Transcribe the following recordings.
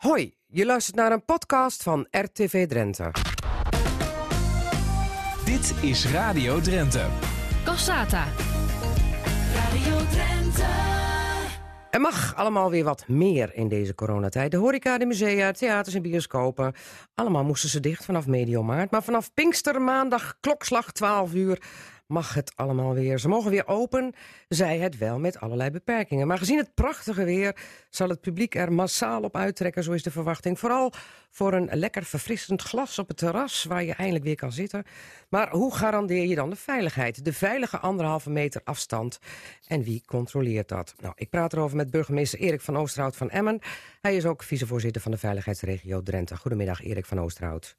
Hoi, je luistert naar een podcast van RTV Drenthe. Dit is Radio Drenthe. Cassata. Radio Drenthe. Er mag allemaal weer wat meer in deze coronatijd. De horeca, de musea, theaters en bioscopen. Allemaal moesten ze dicht vanaf medio maart. Maar vanaf Pinkstermaandag, klokslag 12 uur, mag het allemaal weer. Ze mogen weer open, zij het wel met allerlei beperkingen. Maar gezien het prachtige weer zal het publiek er massaal op uittrekken, zo is de verwachting. Vooral voor een lekker verfrissend glas op het terras waar je eindelijk weer kan zitten. Maar hoe garandeer je dan de veiligheid? De veilige anderhalve meter afstand. En wie controleert dat? Nou, ik praat erover met burgemeester Erik van Oosterhout van Emmen. Hij is ook vicevoorzitter van de veiligheidsregio Drenthe. Goedemiddag, Erik van Oosterhout.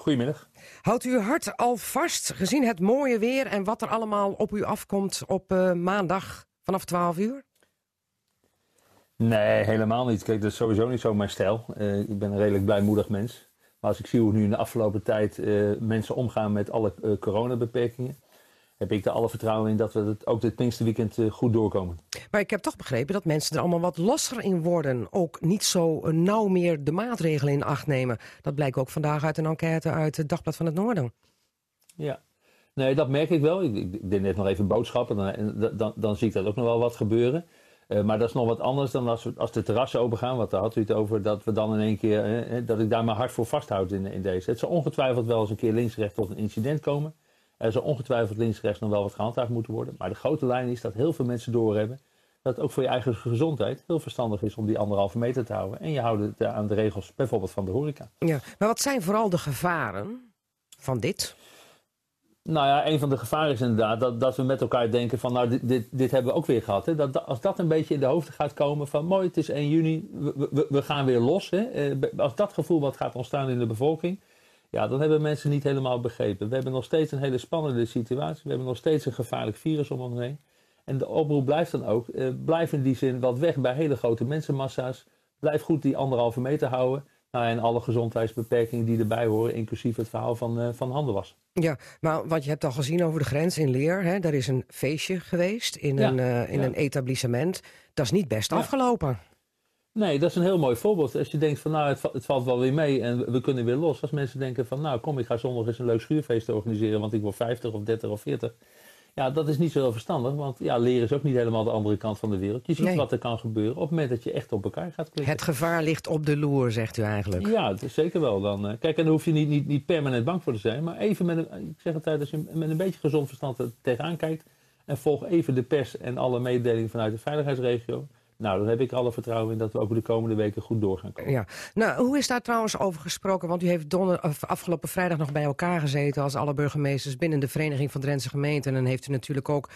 Goedemiddag. Houdt u uw hart al vast, gezien het mooie weer en wat er allemaal op u afkomt op uh, maandag vanaf 12 uur? Nee, helemaal niet. Kijk, dat is sowieso niet zo mijn stijl. Uh, ik ben een redelijk blijmoedig mens. Maar als ik zie hoe nu in de afgelopen tijd uh, mensen omgaan met alle coronabeperkingen, heb ik er alle vertrouwen in dat we het ook dit Pinksterweekend uh, goed doorkomen. Maar ik heb toch begrepen dat mensen er allemaal wat losser in worden. Ook niet zo nauw meer de maatregelen in acht nemen. Dat blijkt ook vandaag uit een enquête uit het Dagblad van het Noorden. Ja, nee, dat merk ik wel. Ik, ik deed net nog even boodschappen. Dan, dan, dan zie ik dat ook nog wel wat gebeuren. Uh, maar dat is nog wat anders dan als, als de terrassen open gaan. Want daar had u het over. Dat we dan in één keer. Dat ik daar mijn hart voor vasthoud in, in deze. Het zal ongetwijfeld wel eens een keer linksrecht tot een incident komen. Er zal ongetwijfeld links-rechts nog wel wat gehandhaafd moeten worden. Maar de grote lijn is dat heel veel mensen doorhebben dat het ook voor je eigen gezondheid heel verstandig is om die anderhalve meter te houden. En je houdt het aan de regels bijvoorbeeld van de horeca. Ja, maar wat zijn vooral de gevaren van dit? Nou ja, een van de gevaren is inderdaad dat, dat we met elkaar denken van nou dit, dit, dit hebben we ook weer gehad. Hè? Dat, als dat een beetje in de hoofden gaat komen van mooi het is 1 juni, we, we, we gaan weer los. Hè? Als dat gevoel wat gaat ontstaan in de bevolking, ja, dan hebben mensen niet helemaal begrepen. We hebben nog steeds een hele spannende situatie. We hebben nog steeds een gevaarlijk virus om ons heen. En de oproep blijft dan ook, eh, blijf in die zin wat weg bij hele grote mensenmassa's. Blijf goed die anderhalve meter houden. Nou, en alle gezondheidsbeperkingen die erbij horen, inclusief het verhaal van, uh, van handen wassen. Ja, maar wat je hebt al gezien over de grens in Leer, hè, daar is een feestje geweest in, ja, een, uh, in ja. een etablissement. Dat is niet best ja. afgelopen. Nee, dat is een heel mooi voorbeeld. Als je denkt van nou, het, het, valt wel weer mee en we kunnen weer los. Als mensen denken van nou, kom, ik ga zondag eens een leuk schuurfeest organiseren, want ik word 50 of 30 of 40. Ja, dat is niet zo heel verstandig, want ja, leren is ook niet helemaal de andere kant van de wereld. Je ziet nee. wat er kan gebeuren op het moment dat je echt op elkaar gaat klikken. Het gevaar ligt op de loer, zegt u eigenlijk. Ja, het is zeker wel. Dan, uh, kijk, en daar hoef je niet, niet, niet permanent bang voor te zijn, maar even met een, ik zeg altijd, als je met een beetje gezond verstand er tegenaan kijkt en volg even de pers en alle mededelingen vanuit de veiligheidsregio nou, dan heb ik alle vertrouwen in dat we ook de komende weken goed door gaan komen. Ja. Nou, hoe is daar trouwens over gesproken? Want u heeft donder, afgelopen vrijdag nog bij elkaar gezeten als alle burgemeesters binnen de Vereniging van Drentse Gemeenten. En heeft u natuurlijk ook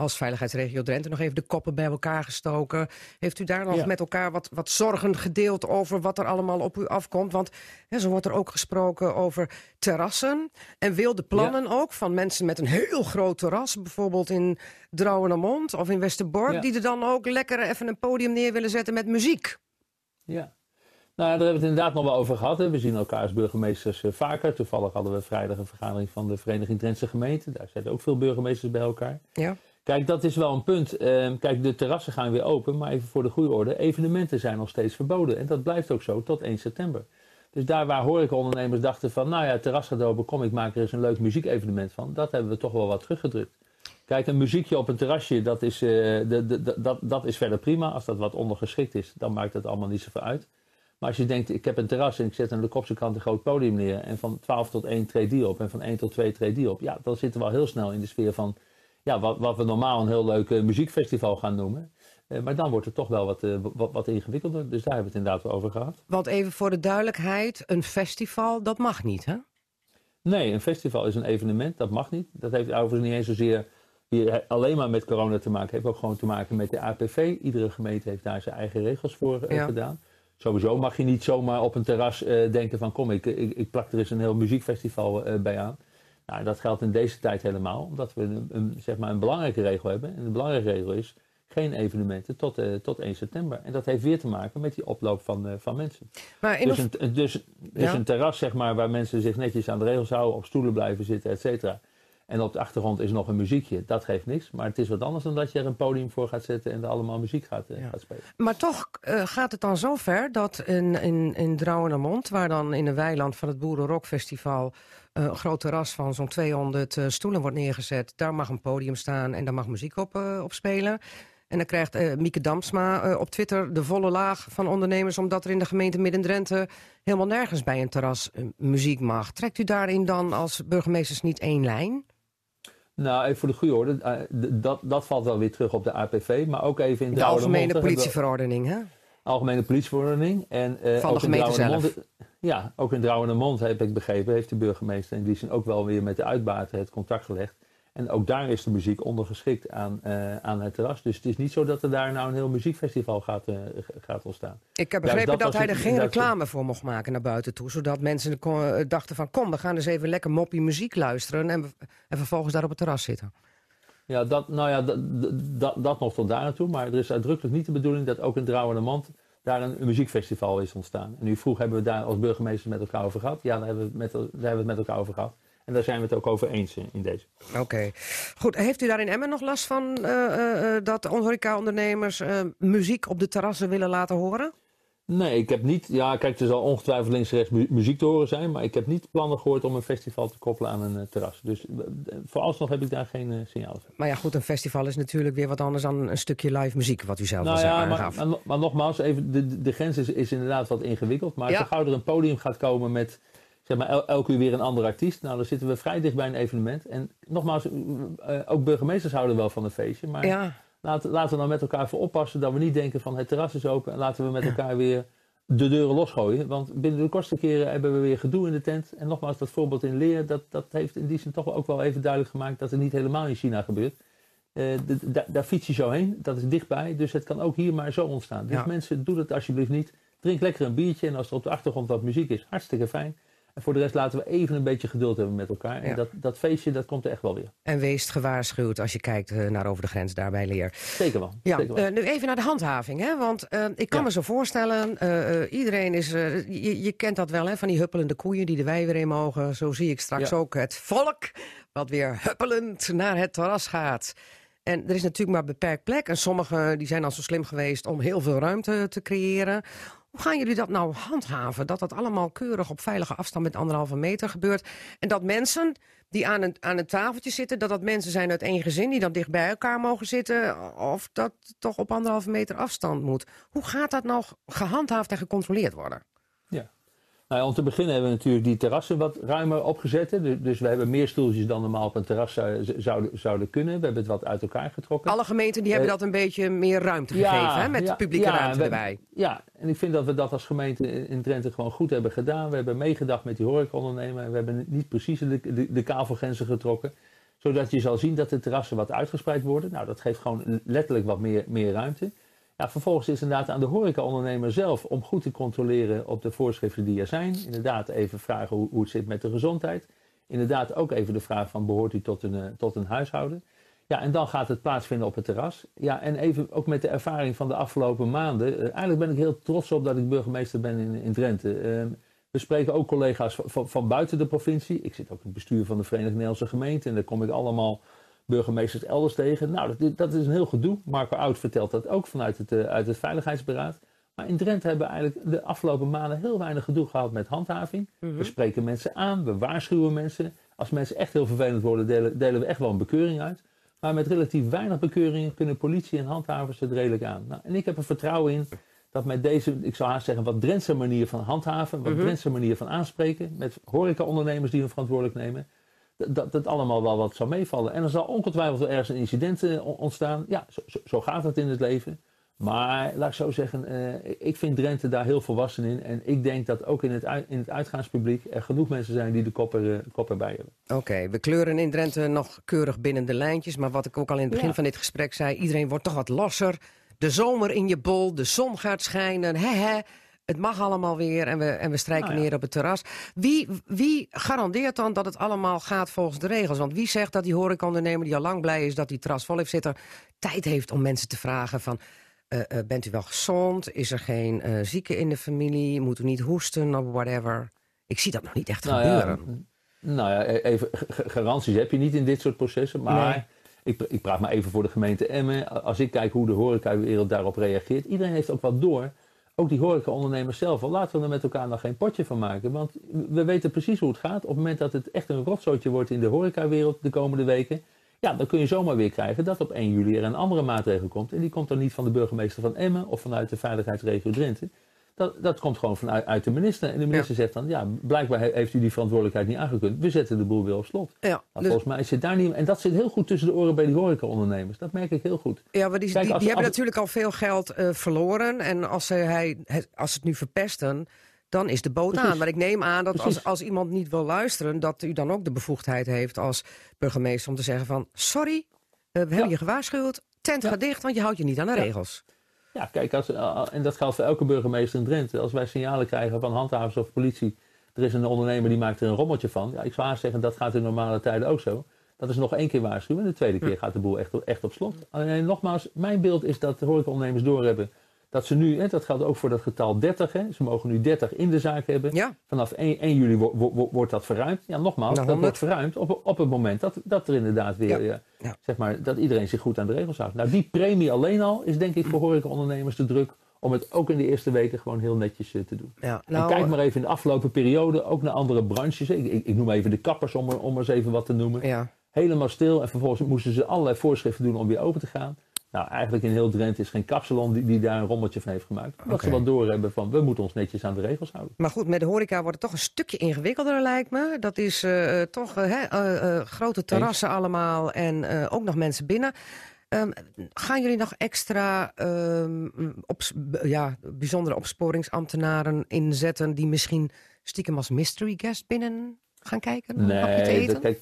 als veiligheidsregio Drenthe nog even de koppen bij elkaar gestoken. Heeft u daar nog ja. met elkaar wat, wat zorgen gedeeld over wat er allemaal op u afkomt? Want hè, zo wordt er ook gesproken over terrassen en wilde plannen ja. ook van mensen met een heel groot terras. Bijvoorbeeld in Drouwenermond of in Westerbork. Ja. Die er dan ook lekker even een podium neer willen zetten met muziek. Ja. Nou, daar hebben we het inderdaad nog wel over gehad. Hè. We zien elkaar als burgemeesters uh, vaker. Toevallig hadden we vrijdag een vergadering van de Vereniging Drentse Gemeenten. Daar zitten ook veel burgemeesters bij elkaar. Ja. Kijk, dat is wel een punt. Uh, kijk, de terrassen gaan weer open, maar even voor de goede orde. Evenementen zijn nog steeds verboden. En dat blijft ook zo tot 1 september. Dus daar waar horecaondernemers dachten van, nou ja, terras gaat open, kom ik maak er eens een leuk muziekevenement van. Dat hebben we toch wel wat teruggedrukt. Kijk, een muziekje op een terrasje, dat is, uh, de, de, dat, dat is verder prima. Als dat wat ondergeschikt is, dan maakt het allemaal niet zoveel uit. Maar als je denkt, ik heb een terras en ik zet aan de kopse kant een groot podium neer. En van 12 tot 1 treedt die op en van 1 tot 2 treedt die op. Ja, dan zitten we al heel snel in de sfeer van ja, wat, wat we normaal een heel leuk uh, muziekfestival gaan noemen. Uh, maar dan wordt het toch wel wat, uh, wat, wat, ingewikkelder. Dus daar hebben we het inderdaad over gehad. Want even voor de duidelijkheid, een festival, dat mag niet, hè? Nee, een festival is een evenement, dat mag niet. Dat heeft overigens niet eens zozeer hier alleen maar met corona te maken. Het heeft ook gewoon te maken met de APV. Iedere gemeente heeft daar zijn eigen regels voor ja. gedaan. Sowieso mag je niet zomaar op een terras denken van kom, ik, ik, ik, plak er eens een heel muziekfestival bij aan. Nou, dat geldt in deze tijd helemaal, omdat we een, een, zeg maar een belangrijke regel hebben. En de belangrijke regel is geen evenementen tot, uh, tot 1 september. En dat heeft weer te maken met die oploop van, uh, van mensen. Maar dus, een, dus, dus ja. een terras zeg maar, waar mensen zich netjes aan de regels houden, op stoelen blijven zitten, et cetera. En op de achtergrond is nog een muziekje. Dat geeft niks. Maar het is wat anders dan dat je er een podium voor gaat zetten en er allemaal muziek gaat, eh, Ja. gaat spelen. Maar toch eh, gaat het dan zo ver dat in, in, in Drouwenermond, waar dan in een weiland van het Boerenrockfestival eh, een groot terras van zo'n 200 eh, stoelen wordt neergezet, daar mag een podium staan en daar mag muziek op, op spelen. En dan krijgt eh, Mieke Damsma op Twitter de volle laag van ondernemers... omdat er in de gemeente Midden-Drenthe helemaal nergens bij een terras muziek mag. Trekt u daarin dan als burgemeesters niet één lijn? Nou, even voor de goede orde. eh, dat, dat valt wel weer terug op de APV. Maar ook even in De Drouwenermond, algemene politieverordening, hè? Algemene politieverordening. En, eh, Van de gemeente Drouwenermond- Ja, ook in Drouwenermond heb ik begrepen, heeft de burgemeester in die zin ook wel weer met de uitbater het contact gelegd. En ook daar is de muziek ondergeschikt aan, eh, aan het terras. Dus het is niet zo dat er daar nou een heel muziekfestival gaat, eh, gaat ontstaan. Ik heb begrepen dat hij er geen reclame voor mocht maken naar buiten toe. Zodat mensen kon- dachten van kom, we gaan eens even lekker moppie muziek luisteren. En, vervolgens daar op het terras zitten. Ja, dat, nou ja, dat, dat, dat nog tot daar naartoe. Maar er is uitdrukkelijk niet de bedoeling dat ook in Drouwenermond daar een, een muziekfestival is ontstaan. En nu vroeg hebben we daar als burgemeester met elkaar over gehad. Ja, daar hebben we met, daar hebben we het met elkaar over gehad. En daar zijn we het ook over eens in, deze. Oké. Goed, heeft u daar in Emmen nog last van eh, eh, eh, dat horeca-ondernemers muziek op de terrassen willen laten horen? Nee, ik heb niet. Ja, kijk, er zal ongetwijfeld links en rechts mu- muziek te horen zijn. Maar ik heb niet plannen gehoord om een festival te koppelen aan een terras. Dus vooralsnog heb ik daar geen signaal van. Maar ja, goed, een festival is natuurlijk weer wat anders dan een stukje live muziek, wat u zelf Nou al ja, maar, aangaf. maar, no- maar nogmaals, even, de, de- de grens is, is inderdaad wat ingewikkeld. Maar Ja. zo gauw er een podium gaat komen met zeg maar, el, elke uur weer een andere artiest. Nou, dan zitten we vrij dicht bij een evenement. En nogmaals, eh, eh, ook burgemeesters houden wel van een feestje. Maar ja, laten, laten we dan met elkaar voor oppassen dat we niet denken van het terras is open. En laten we met elkaar weer de deuren losgooien. Want binnen de kortste keren hebben we weer gedoe in de tent. En nogmaals, dat voorbeeld in Leer, dat, dat heeft in die zin toch ook wel even duidelijk gemaakt dat het niet helemaal in China gebeurt. Eh, daar- daar fiets je zo heen, dat is dichtbij. Dus het kan ook hier maar zo ontstaan. Dus Ja. mensen, doe dat alsjeblieft niet. Drink lekker een biertje en als er op de achtergrond wat muziek is, hartstikke fijn. En voor de rest laten we even een beetje geduld hebben met elkaar. En Ja. dat, dat feestje, dat komt er echt wel weer. en wees gewaarschuwd als je kijkt eh, naar over de grens daar bij Leer. Zeker wel. Ja, Zeker wel. eh, nu even naar de handhaving. Hè? Want eh, ik kan Ja. me zo voorstellen, iedereen is... je, je kent dat wel, hè? van die huppelende koeien die de wei weer in mogen. Zo zie ik straks Ja. ook het volk wat weer huppelend naar het terras gaat. En er is natuurlijk maar beperkt plek. En sommigen die zijn dan zo slim geweest om heel veel ruimte te creëren. Hoe gaan jullie dat nou handhaven? Dat dat allemaal keurig op veilige afstand met anderhalve meter gebeurt. En dat mensen die aan een, aan een tafeltje zitten, dat dat mensen zijn uit één gezin die dan dicht bij elkaar mogen zitten. Of dat toch op anderhalve meter afstand moet. Hoe gaat dat nou gehandhaafd en gecontroleerd worden? Nou ja, om te beginnen hebben we natuurlijk die terrassen wat ruimer opgezet. Dus, dus we hebben meer stoeltjes dan normaal op een terras zou- zouden, zouden kunnen. We hebben het wat uit elkaar getrokken. Alle gemeenten die hebben Eh, dat een beetje meer ruimte ja, gegeven, hè? met ja, publieke ja, ruimte we- erbij. Ja, en ik vind dat we dat als gemeente in Drenthe gewoon goed hebben gedaan. We hebben meegedacht met die horecaondernemer. en We hebben niet precies de, de, de kavelgrenzen getrokken. Zodat je zal zien dat de terrassen wat uitgespreid worden. Nou, dat geeft gewoon letterlijk wat meer, meer ruimte. Ja, vervolgens is inderdaad aan de horecaondernemer zelf om goed te controleren op de voorschriften die er zijn. Inderdaad even vragen hoe, hoe het zit met de gezondheid. Inderdaad ook even de vraag van behoort u tot een, eh, tot een huishouden. Ja, en dan gaat het plaatsvinden op het terras. Ja, en even ook met de ervaring van de afgelopen maanden. eh, eigenlijk ben ik heel trots op dat ik burgemeester ben in, in Drenthe. Eh, we spreken ook collega's van, van, buiten de provincie. Ik zit ook in het bestuur van de Verenigde Nederlandse Gemeenten. En daar kom ik allemaal burgemeesters elders tegen. Nou, dat, dat is een heel gedoe. Marco Oud vertelt dat ook vanuit het, eh, uit het Veiligheidsberaad. Maar in Drenthe hebben we eigenlijk de afgelopen maanden heel weinig gedoe gehad met handhaving. We spreken mensen aan, we waarschuwen mensen. Als mensen echt heel vervelend worden, delen, delen we echt wel een bekeuring uit. Maar met relatief weinig bekeuringen kunnen politie en handhavers het redelijk aan. Nou, en ik heb er vertrouwen in dat met deze, ik zou haast zeggen, wat Drentse manier van handhaven, wat Drentse manier van aanspreken, met horecaondernemers die hun verantwoordelijk nemen, dat- dat het allemaal wel wat zou meevallen. En er zal ongetwijfeld wel ergens een incident eh, on- ontstaan. Ja, zo, zo- gaat het in het leven. Maar laat ik zo zeggen, eh, ik vind Drenthe daar heel volwassen in. En ik denk dat ook in het, uit- in het uitgaanspubliek er genoeg mensen zijn die de kop, er, eh, kop erbij hebben. Oké, we kleuren in Drenthe nog keurig binnen de lijntjes. Maar wat ik ook al in het begin Ja. van dit gesprek zei... iedereen wordt toch wat losser. De zomer in je bol, de zon gaat schijnen. Hè, hè. Het mag allemaal weer en we, en we strijken Nou ja. neer op het terras. Wie, wie garandeert dan dat het allemaal gaat volgens de regels? Want wie zegt dat die horecaondernemer die al lang blij is... dat die terras vol heeft zitten, tijd heeft om mensen te vragen van... eh, eh, bent u wel gezond? Is er geen eh, zieke in de familie? Moet u niet hoesten of whatever? Ik zie dat nog niet echt Nou ja, gebeuren. Nou ja, e- even, garanties heb je niet in dit soort processen. Maar Nee. ik, ik praat maar even voor de gemeente Emmen. Als ik kijk hoe de horecawereld daarop reageert. Iedereen heeft ook wat door. Ook die horecaondernemers zelf. Laten we er met elkaar nog geen potje van maken. Want we weten precies hoe het gaat. Op het moment dat het echt een rotzootje wordt in de horecawereld de komende weken. Ja, dan kun je zomaar weer krijgen dat op 1 juli er een andere maatregel komt. En die komt dan niet van de burgemeester van Emmen of vanuit de veiligheidsregio Drenthe. Dat, dat komt gewoon vanuit uit de minister. En de minister zegt dan, ja, blijkbaar he- heeft u die verantwoordelijkheid niet aangekund. We zetten de boel weer op slot. Ja, Nou, dus- Volgens mij zit daar niet... En dat zit heel goed tussen de oren bij die horecaondernemers. Dat merk ik heel goed. Ja, maar die, Kijk, die, als- die hebben als- natuurlijk al veel geld eh, verloren. En als ze, hij, het- als ze het nu verpesten, dan is de boot Precies. aan. Maar ik neem aan dat als, als iemand niet wil luisteren... dat u dan ook de bevoegdheid heeft als burgemeester om te zeggen van... sorry, eh, we hebben je gewaarschuwd, tent Ja. gaat dicht, want je houdt je niet aan de regels. Ja, kijk, als, uh, en dat geldt voor elke burgemeester in Drenthe. Als wij signalen krijgen van handhavers of politie... er is een ondernemer die maakt er een rommeltje van. Ja, ik zou haast zeggen, dat gaat in normale tijden ook zo. Dat is nog één keer waarschuwen. En de tweede keer gaat de boel echt, echt op slot. Alleen nogmaals, mijn beeld is dat de horecaondernemers doorhebben... dat ze nu, hè, dat geldt ook voor dat getal 30... Hè, ze mogen nu 30 in de zaak hebben. Ja, Vanaf 1, 1 juli wo- wo- wo- wordt dat verruimd. Ja, nogmaals, Naar dat 100. wordt verruimd op, op het moment dat, dat er inderdaad weer, Ja. ja, zeg maar, dat iedereen zich goed aan de regels houdt. Nou, die premie alleen al is denk ik voor horecaondernemers te druk om het ook in de eerste weken gewoon heel netjes eh, te doen. ja. en Nou, kijk maar even in de afgelopen periode ook naar andere branches. Ik, ik, ik noem even de kappers om, er- om eens even wat te noemen. ja. Helemaal stil en vervolgens moesten ze allerlei voorschriften doen om weer open te gaan. Nou, eigenlijk in heel Drenthe is geen kapsalon die, die daar een rommeltje van heeft gemaakt. Omdat Oké. ze wat doorhebben van, we moeten ons netjes aan de regels houden. Maar goed, met de horeca wordt het toch een stukje ingewikkelder, lijkt me. Dat is eh, eh, toch eh, grote terrassen allemaal en ook nog mensen binnen. Ehm, gaan jullie nog extra ehm, ja, bijzondere opsporingsambtenaren inzetten... die misschien stiekem als mystery guest binnen gaan kijken? om een hapje te Nee, eten? dat, kijk,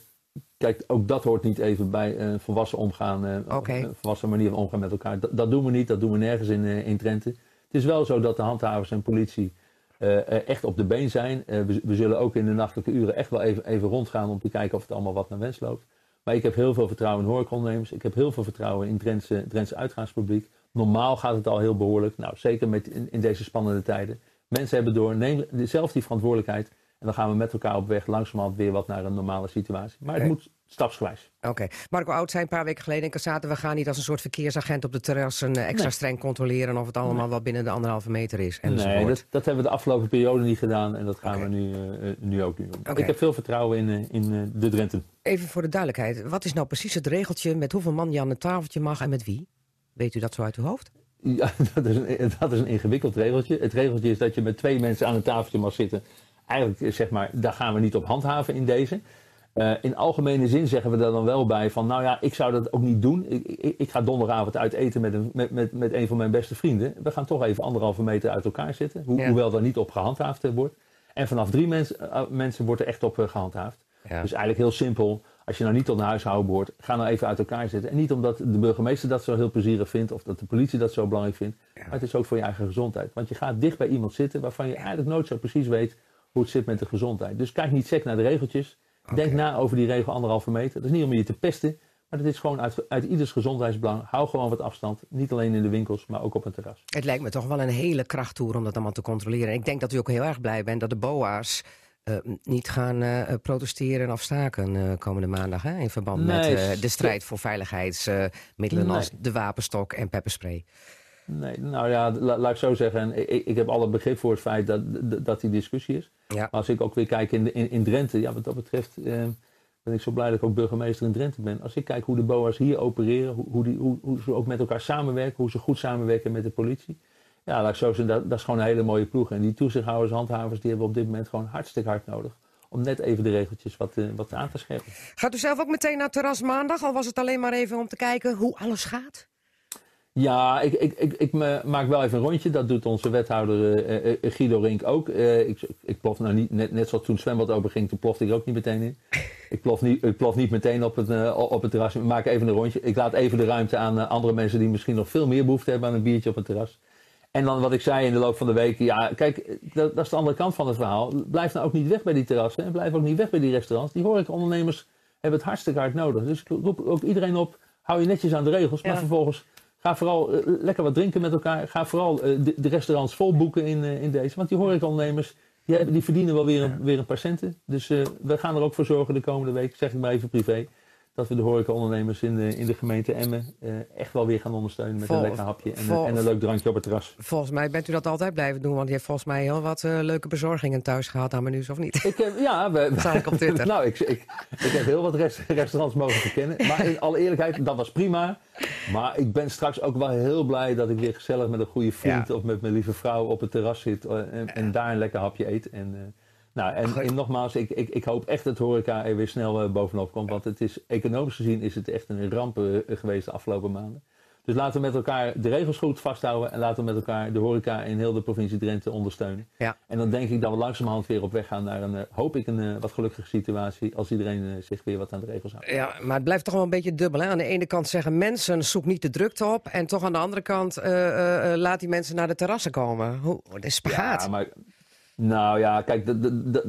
kijk, ook dat hoort niet even bij een volwassen omgaan. eh. Een volwassen manier van omgaan met elkaar. Dat, dat doen we niet, dat doen we nergens in, eh, in Drenthe. Het is wel zo dat de handhavers en politie eh, eh, echt op de been zijn. Eh, we, we zullen ook in de nachtelijke uren echt wel even, even rondgaan om te kijken of het allemaal wat naar wens loopt. Maar ik heb heel veel vertrouwen in horecaondernemers. Ik heb heel veel vertrouwen in Drentse, Drentse uitgaanspubliek. Normaal gaat het al heel behoorlijk. Nou, zeker met, in, in deze spannende tijden. Mensen hebben door, neem zelf die verantwoordelijkheid. En dan gaan we met elkaar op weg langzamerhand weer wat naar een normale situatie. Maar het moet stapsgewijs. Oké. Marco Oud zei een paar weken geleden in Cassate... we gaan niet als een soort verkeersagent op de terrassen eh, extra Nee. streng controleren... of het allemaal wel binnen de anderhalve meter is. Enzovoort. nee, dat, dat hebben we de afgelopen periode niet gedaan. En dat gaan we nu, eh, eh, nu ook niet doen. Ik heb veel vertrouwen in, in de Drenten. Even voor de duidelijkheid. Wat is nou precies het regeltje met hoeveel man je aan het tafeltje mag en met wie? Weet u dat zo uit uw hoofd? Ja, dat is, een, dat is een ingewikkeld regeltje. Het regeltje is dat je met twee mensen aan een tafeltje mag zitten. Eigenlijk eh, zeg maar, daar gaan we niet op handhaven in deze. Eh, in algemene zin zeggen we daar dan wel bij van, nou ja, ik zou dat ook niet doen. Ik, ik, ik ga donderdagavond uit eten met een, met, met, met een van mijn beste vrienden. We gaan toch even anderhalve meter uit elkaar zitten. Ho- Ja. Hoewel daar niet op gehandhaafd eh, wordt. En vanaf drie mens, mensen wordt er echt op eh, gehandhaafd. Ja. Dus eigenlijk heel simpel. Als je nou niet tot een huishouden behoort, ga nou even uit elkaar zitten. En niet omdat de burgemeester dat zo heel plezierig vindt of dat de politie dat zo belangrijk vindt. Maar het is ook voor je eigen gezondheid. Want je gaat dicht bij iemand zitten waarvan je eigenlijk nooit zo precies weet hoe het zit met de gezondheid. Dus kijk niet sec naar de regeltjes. Denk na over die regel anderhalve meter. Dat is niet om je te pesten, maar dat is gewoon uit, uit ieders gezondheidsbelang. Hou gewoon wat afstand. Niet alleen in de winkels, maar ook op een terras. Het lijkt me toch wel een hele krachttoer om dat allemaal te controleren. En ik denk dat u ook heel erg blij bent dat de BOA's eh, niet gaan eh, protesteren of staken eh, komende maandag. Hè, in verband met Nee, de st- strijd voor veiligheidsmiddelen Nee. als de wapenstok en pepperspray. Nee, nou ja, la- laat ik zo zeggen. En ik, ik heb alle begrip voor het feit dat, dat, dat die discussie is. Ja. Maar als ik ook weer kijk in, in, in Drenthe, ja, wat dat betreft eh, ben ik zo blij dat ik ook burgemeester in Drenthe ben. Als ik kijk hoe de BOA's hier opereren, hoe, hoe, die, hoe, hoe ze ook met elkaar samenwerken, hoe ze goed samenwerken met de politie. Ja, laat ik zo zeggen, dat, dat is gewoon een hele mooie ploeg. En die toezichthouders, handhavers, die hebben we op dit moment gewoon hartstikke hard nodig. Om net even de regeltjes wat, eh, wat aan te scherpen. Gaat u zelf ook meteen naar terras maandag? Al was het alleen maar even om te kijken hoe alles gaat? Ja, ik, ik, ik, ik maak wel even een rondje. Dat doet onze wethouder eh, eh, eh, Guido Rink ook. Ik, ik plof nou niet, net, net zoals toen het zwembad open ging, toen plofte ik er ook niet meteen in. Ik plof niet, ik plof niet meteen op het, op het terras. Ik maak even een rondje. Ik laat even de ruimte aan andere mensen die misschien nog veel meer behoefte hebben aan een biertje op het terras. En dan wat ik zei in de loop van de week. Ja, kijk, dat, dat is de andere kant van het verhaal. Blijf nou ook niet weg bij die terrassen. En blijf ook niet weg bij die restaurants. Die horecaondernemers hebben het hartstikke hard nodig. Dus ik roep ook iedereen op. Hou je netjes aan de regels. Maar vervolgens ga vooral eh, lekker wat drinken met elkaar. Ga vooral eh, de, de restaurants vol boeken in, eh, in deze. Want die horecaondernemers Die, hebben, die verdienen wel weer een, weer een paar centen. Dus we gaan er ook voor zorgen de komende week, zeg ik maar even privé, dat we de horecaondernemers in de, in de gemeente Emmen eh, echt wel weer gaan ondersteunen met Vol- een lekker hapje en, vol- en een leuk drankje op het terras. Volgens mij bent u dat altijd blijven doen, want je heeft volgens mij heel wat eh, leuke bezorgingen thuis gehad aan menus, of niet? Ik heb, ja, we, ik op Twitter. nou, ik, ik, ik heb heel wat rest- restaurants mogen verkennen. Maar in alle eerlijkheid, dat was prima. Maar ik ben straks ook wel heel blij dat ik weer gezellig met een goede vriend Ja. of met mijn lieve vrouw op het terras zit eh, en, en daar een lekker hapje eet. En, nou, en, nogmaals, ik, ik, ik hoop echt dat horeca er weer snel eh, bovenop komt. Want het is, economisch gezien is het echt een ramp eh, geweest de afgelopen maanden. Dus laten we met elkaar de regels goed vasthouden. En laten we met elkaar de horeca in heel de provincie Drenthe ondersteunen. Ja. En dan denk ik dat we langzamerhand weer op weg gaan naar een, eh, hoop ik, een wat gelukkige situatie. Als iedereen zich weer wat aan de regels houdt. Ja, maar het blijft toch wel een beetje dubbel. Hè? Aan de ene kant zeggen mensen, zoek niet de drukte op. En toch aan de andere kant, laat die mensen naar de terrassen komen. Hoe, dat is spagaat. Ja, maar. Nou ja, kijk,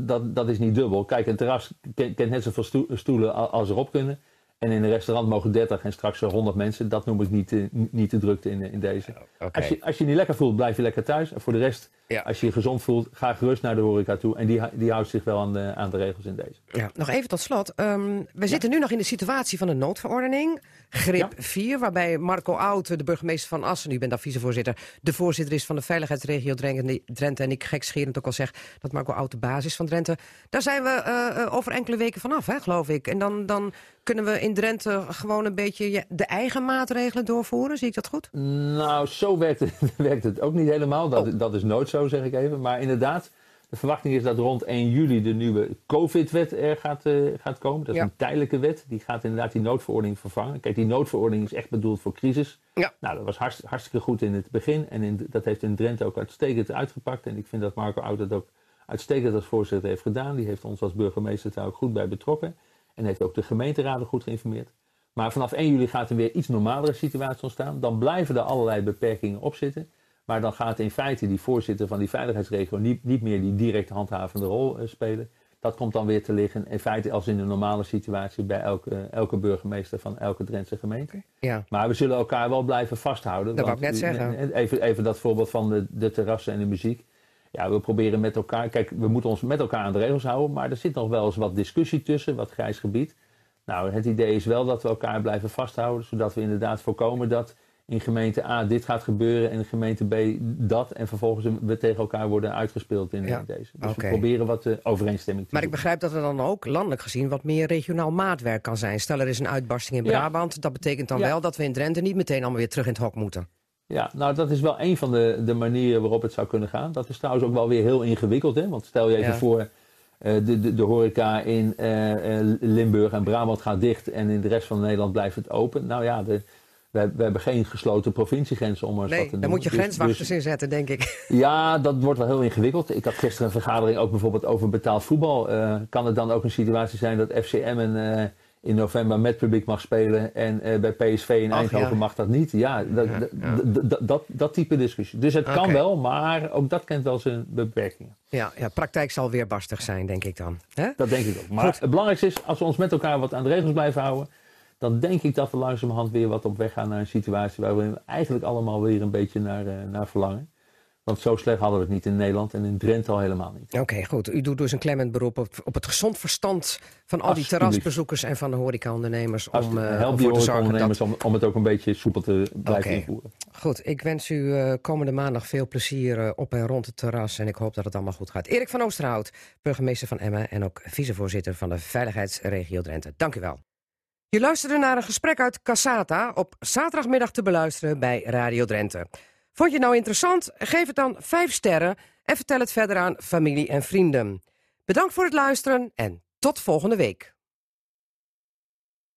dat, dat, is niet dubbel. Kijk, een terras ken- kent net zoveel stoe- stoelen als erop kunnen. En in een restaurant mogen 30 en straks eh, 100 mensen. Dat noem ik niet, eh, niet de drukte in, in deze. Oké. Als, je, als je je niet lekker voelt, blijf je lekker thuis. En voor de rest, Ja. als je je gezond voelt, ga gerust naar de horeca toe. En die, die houdt zich wel aan de, aan de regels in deze. Ja, nog even tot slot. Ehm, we zitten nu nog in de situatie van een noodverordening. Grip 4, waarbij Marco Oud, de burgemeester van Assen, u bent daar vicevoorzitter, de voorzitter is van de veiligheidsregio Drenthe. Drenthe en ik gekscherend ook al zeg dat Marco Oud de basis van Drenthe. Daar zijn we eh, eh, over enkele weken vanaf, hè, geloof ik. En dan, dan kunnen we in Drenthe gewoon een beetje de eigen maatregelen doorvoeren. Zie ik dat goed? Nou, zo werkt het, werkt het ook niet helemaal. Dat, Oh. dat is nooit zo, zeg ik even. Maar inderdaad, de verwachting is dat rond 1 juli de nieuwe COVID-wet er gaat, eh, gaat komen. Dat is Ja. een tijdelijke wet. Die gaat inderdaad die noodverordening vervangen. Kijk, die noodverordening is echt bedoeld voor crisis. Ja. Nou, dat was hartst- hartstikke goed in het begin. En in, dat heeft in Drenthe ook uitstekend uitgepakt. En ik vind dat Marco Oud dat ook uitstekend als voorzitter heeft gedaan. Die heeft ons als burgemeester daar ook goed bij betrokken. En heeft ook de gemeenteraden goed geïnformeerd. Maar vanaf 1 juli gaat er weer iets normalere situatie ontstaan. Dan blijven er allerlei beperkingen op zitten. Maar dan gaat in feite die voorzitter van die veiligheidsregio niet, niet meer die direct handhavende rol eh, spelen. Dat komt dan weer te liggen in feite als in een normale situatie bij elke, elke burgemeester van elke Drentse gemeente. Ja. Maar we zullen elkaar wel blijven vasthouden. Dat wou ik net zeggen. Even, even dat voorbeeld van de, de terrassen en de muziek. Ja, we proberen met elkaar. Kijk, we moeten ons met elkaar aan de regels houden. Maar er zit nog wel eens wat discussie tussen, wat grijs gebied. Nou, het idee is wel dat we elkaar blijven vasthouden. Zodat we inderdaad voorkomen dat in gemeente A dit gaat gebeuren en in gemeente B dat. En vervolgens we tegen elkaar worden uitgespeeld in Ja, deze. Dus we proberen wat eh, overeenstemming te Maar ik begrijp dat er dan ook landelijk gezien wat meer regionaal maatwerk kan zijn. Stel er is een uitbarsting in Ja. Brabant. Dat betekent dan Ja. wel dat we in Drenthe niet meteen allemaal weer terug in het hok moeten. Ja, nou dat is wel een van de, de manieren waarop het zou kunnen gaan. Dat is trouwens ook wel weer heel ingewikkeld. Hè? Want stel je even voor, eh, de, de, de horeca in eh, Limburg en Brabant gaat dicht en in de rest van Nederland blijft het open. Nou ja, de, we, we hebben geen gesloten provinciegrenzen om wat Nee, te daar noemen. moet je Dus- grenswachters dus- in zetten, denk ik. ja, dat wordt wel heel ingewikkeld. Ik had gisteren een vergadering ook bijvoorbeeld over betaald voetbal. Eh, kan het dan ook een situatie zijn dat FCM en, eh, in november met publiek mag spelen en eh, bij PSV in Ach, Eindhoven ja. mag dat niet? Ja, dat, Ja, dat- ja. dat- type discussie. Dus het kan wel, maar ook dat kent wel zijn beperkingen. Ja, ja, praktijk zal weer barstig zijn, denk ik dan. Hè? Dat denk ik ook. Maar het belangrijkste is, als we ons met elkaar wat aan de regels blijven houden, dan denk ik dat we langzamerhand weer wat op weg gaan naar een situatie waar we eigenlijk allemaal weer een beetje naar, eh, naar verlangen. Want zo slecht hadden we het niet in Nederland en in Drenthe al helemaal niet. Oké, goed. U doet dus een klemmend beroep op, op het gezond verstand van al die terrasbezoekers en van de horecaondernemers. Om eh, help die zorgen dat... om, om het ook een beetje soepel te blijven Oké. invoeren. Goed, ik wens u eh, komende maandag veel plezier op en rond het terras. En ik hoop dat het allemaal goed gaat. Erik van Oosterhout, burgemeester van Emmen en ook vicevoorzitter van de Veiligheidsregio Drenthe. Dank u wel. Je luisterde naar een gesprek uit Cassata op zaterdagmiddag te beluisteren bij Radio Drenthe. Vond je het nou interessant? Geef het dan 5 sterren en vertel het verder aan familie en vrienden. Bedankt voor het luisteren en tot volgende week.